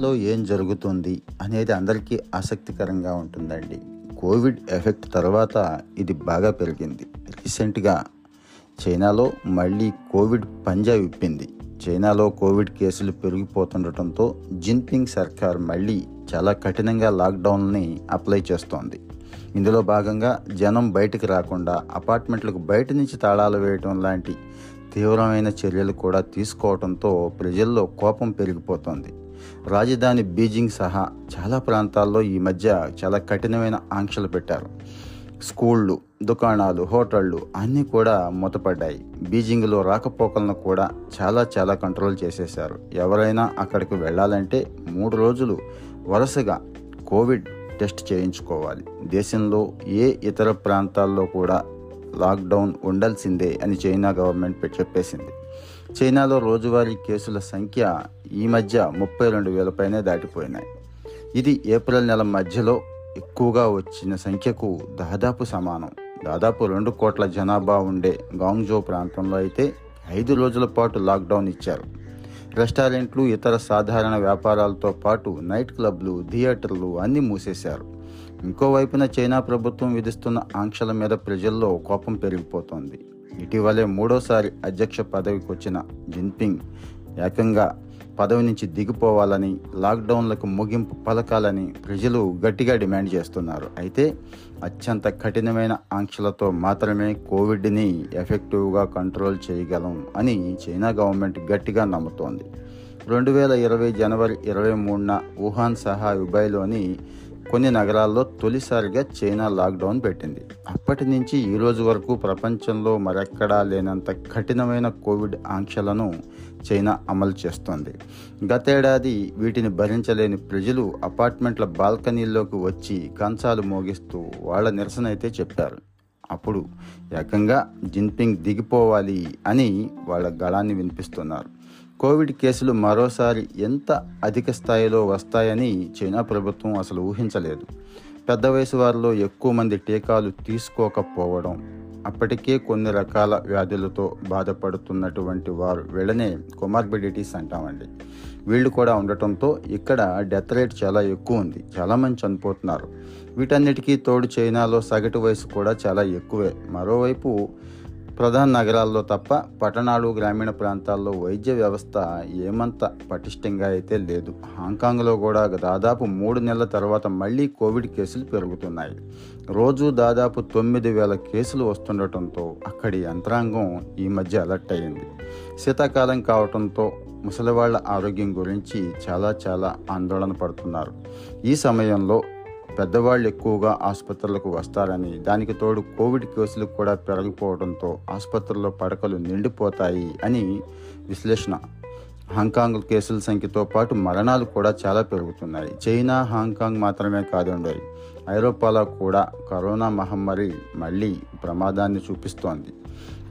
దేశంలో ఏం జరుగుతుంది అనేది అందరికీ ఆసక్తికరంగా ఉంటుందండి. కోవిడ్ ఎఫెక్ట్ తర్వాత ఇది బాగా పెరిగింది. రీసెంట్గా చైనాలో మళ్ళీ కోవిడ్ పంజా విప్పింది. చైనాలో కోవిడ్ కేసులు పెరిగిపోతుండటంతో జిన్పింగ్ సర్కార్ మళ్ళీ చాలా కఠినంగా లాక్డౌన్ని అప్లై చేస్తోంది. ఇందులో భాగంగా జనం బయటకు రాకుండా అపార్ట్మెంట్లకు బయట నుంచి తాళాలు వేయటం లాంటి తీవ్రమైన చర్యలు కూడా తీసుకోవడంతో ప్రజల్లో కోపం పెరిగిపోతోంది. రాజధాని బీజింగ్ సహా చాలా ప్రాంతాల్లో ఈ మధ్య చాలా కఠినమైన ఆంక్షలు పెట్టారు. స్కూళ్ళు దుకాణాలు హోటళ్ళు అన్నీ కూడా మూతపడ్డాయి. బీజింగ్లో రాకపోకలను కూడా చాలా చాలా కంట్రోల్ చేసేశారు. ఎవరైనా అక్కడికి వెళ్ళాలంటే మూడు రోజులు వరుసగా కోవిడ్ టెస్ట్ చేయించుకోవాలి. దేశంలో ఏ ఇతర ప్రాంతాల్లో కూడా లాక్డౌన్ ఉండాల్సిందే అని చైనా గవర్నమెంట్ చెప్పేసింది. చైనాలో రోజువారీ కేసుల సంఖ్య ఈ మధ్య ముప్పై రెండు వేలపైనే దాటిపోయినాయి. ఇది ఏప్రిల్ నెల మధ్యలో ఎక్కువగా వచ్చిన సంఖ్యకు దాదాపు సమానం. దాదాపు రెండు కోట్ల జనాభా ఉండే గాంగ్జో ప్రాంతంలో అయితే ఐదు రోజుల పాటు లాక్డౌన్ ఇచ్చారు. రెస్టారెంట్లు ఇతర సాధారణ వ్యాపారాలతో పాటు నైట్ క్లబ్లు థియేటర్లు అన్నీ మూసేశారు. ఇంకోవైపున చైనా ప్రభుత్వం విధిస్తున్న ఆంక్షల మీద ప్రజల్లో కోపం పెరిగిపోతోంది. ఇటీవలే మూడోసారి అధ్యక్ష పదవికి వచ్చిన జిన్పింగ్ ఏకంగా పదవి నుంచి దిగిపోవాలని లాక్డౌన్లకు ముగింపు పలకాలని ప్రజలు గట్టిగా డిమాండ్ చేస్తున్నారు. అయితే అత్యంత కఠినమైన ఆంక్షలతో మాత్రమే కోవిడ్ని ఎఫెక్టివ్గా కంట్రోల్ చేయగలం అని చైనా గవర్నమెంట్ గట్టిగా నమ్ముతోంది. రెండు వేల ఇరవై జనవరి ఇరవై మూడున వుహాన్ సహా యుబైలోని కొన్ని నగరాల్లో తొలిసారిగా చైనా లాక్డౌన్ పెట్టింది. అప్పటి నుంచి ఈ రోజు వరకు ప్రపంచంలో మరెక్కడా లేనంత కఠినమైన కోవిడ్ ఆంక్షలను చైనా అమలు చేస్తోంది. గతేడాది వీటిని భరించలేని ప్రజలు అపార్ట్మెంట్ల బాల్కనీల్లోకి వచ్చి కంచాలు మోగిస్తూ వాళ్ళ నిరసన అయితే చెప్పారు. అప్పుడు ఏకంగా జిన్పింగ్ దిగిపోవాలి అని వాళ్ళ గళాన్ని వినిపిస్తున్నారు. కోవిడ్ కేసులు మరోసారి ఎంత అధిక స్థాయిలో వస్తాయని చైనా ప్రభుత్వం అసలు ఊహించలేదు. పెద్ద వయసు వారిలో ఎక్కువ మంది టీకాలు తీసుకోకపోవడం అప్పటికే కొన్ని రకాల వ్యాధులతో బాధపడుతున్నటువంటి వారు వీళ్ళనే కొమార్బిడిటీస్ అంటామండి. వీళ్ళు కూడా ఉండటంతో ఇక్కడ డెత్ రేట్ చాలా ఎక్కువ ఉంది. చాలామంది చనిపోతున్నారు. వీటన్నిటికీ తోడు చైనాలో సగటు వయసు కూడా చాలా ఎక్కువే. మరోవైపు ప్రధాన నగరాల్లో తప్ప పట్టణాలు గ్రామీణ ప్రాంతాల్లో వైద్య వ్యవస్థ ఏమంత పటిష్టంగా అయితే లేదు. హాంకాంగ్లో కూడా దాదాపు మూడు నెలల తర్వాత మళ్ళీ కోవిడ్ కేసులు పెరుగుతున్నాయి. రోజు దాదాపు తొమ్మిది వేల కేసులు వస్తుండటంతో అక్కడి యంత్రాంగం ఈ మధ్య అలర్ట్ అయింది. శీతాకాలం కావడంతో ముసలివాళ్ళ ఆరోగ్యం గురించి చాలా చాలా ఆందోళన పడుతున్నారు. ఈ సమయంలో పెద్దవాళ్ళు ఎక్కువగా ఆసుపత్రులకు వస్తారని దానికి తోడు కోవిడ్ కేసులు కూడా పెరిగిపోవడంతో ఆసుపత్రుల్లో పడకలు నిండిపోతాయి అని విశ్లేషణ. హాంకాంగ్ కేసుల సంఖ్యతో పాటు మరణాలు కూడా చాలా పెరుగుతున్నాయి. చైనా హాంకాంగ్ మాత్రమే కాదండి. ఐరోపాలో కూడా కరోనా మహమ్మారి మళ్ళీ ప్రమాదాన్ని చూపిస్తోంది.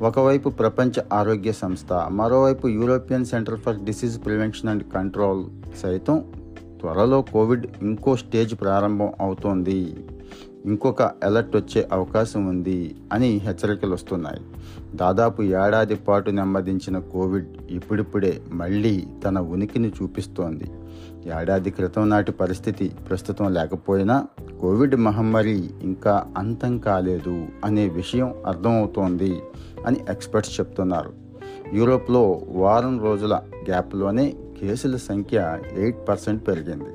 ఒకవైపు ప్రపంచ ఆరోగ్య సంస్థ మరోవైపు European centre for disease prevention and control సైతం త్వరలో కోవిడ్ ఇంకో స్టేజ్ ప్రారంభం అవుతోంది. ఇంకొక అలర్ట్ వచ్చే అవకాశం ఉంది అని హెచ్చరికలు వస్తున్నాయి. దాదాపు ఏడాది పాటు నెమ్మదించిన కోవిడ్ ఇప్పుడిప్పుడే మళ్ళీ తన ఉనికిని చూపిస్తోంది. ఏడాది క్రితం నాటి పరిస్థితి ప్రస్తుతం లేకపోయినా కోవిడ్ మహమ్మారి ఇంకా అంతం కాలేదు అనే విషయం అర్థమవుతోంది అని ఎక్స్పర్ట్స్ చెప్తున్నారు. యూరోప్లో వారం రోజుల గ్యాప్లోనే కేసుల సంఖ్య ఎయిట్ పర్సెంట్ పెరిగింది.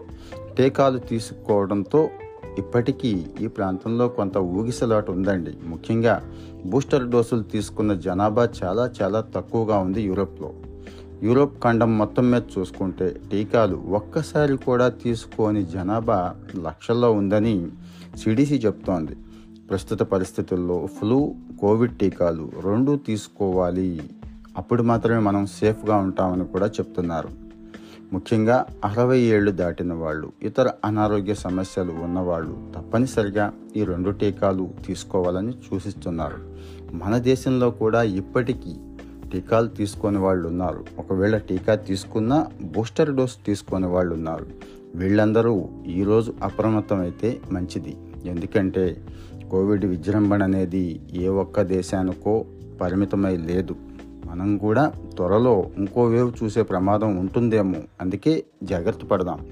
టీకాలు తీసుకోవడంతో ఇప్పటికీ ఈ ప్రాంతంలో కొంత ఊగిసలాట ఉందండి. ముఖ్యంగా బూస్టర్ డోసులు తీసుకున్న జనాభా చాలా చాలా తక్కువగా ఉంది యూరోప్లో. యూరోప్ ఖండం మొత్తం మీద చూసుకుంటే టీకాలు ఒక్కసారి కూడా తీసుకోని జనాభా లక్షల్లో ఉందని సిడిసి చెప్తోంది. ప్రస్తుత పరిస్థితుల్లో ఫ్లూ కోవిడ్ టీకాలు రెండూ తీసుకోవాలి. అప్పుడు మాత్రమే మనం సేఫ్గా ఉంటామని కూడా చెప్తున్నారు. ముఖ్యంగా అరవై ఏళ్ళు దాటిన వాళ్ళు ఇతర అనారోగ్య సమస్యలు ఉన్నవాళ్ళు తప్పనిసరిగా ఈ రెండు టీకాలు తీసుకోవాలని సూచిస్తున్నారు. మన దేశంలో కూడా ఇప్పటికీ టీకాలు తీసుకునే వాళ్ళు ఉన్నారు. ఒకవేళ టీకా తీసుకున్నా బూస్టర్ డోస్ తీసుకునే వాళ్ళు ఉన్నారు. వీళ్ళందరూ ఈరోజు అప్రమత్తమైతే మంచిది. ఎందుకంటే కోవిడ్ విజృంభణ అనేది ఏ ఒక్క దేశానికో పరిమితమై లేదు. మనం కూడా త్వరలో ఇంకో వేవ్ చూసే ప్రమాదం ఉంటుందేమో. అందుకే జాగ్రత్త పడదాం.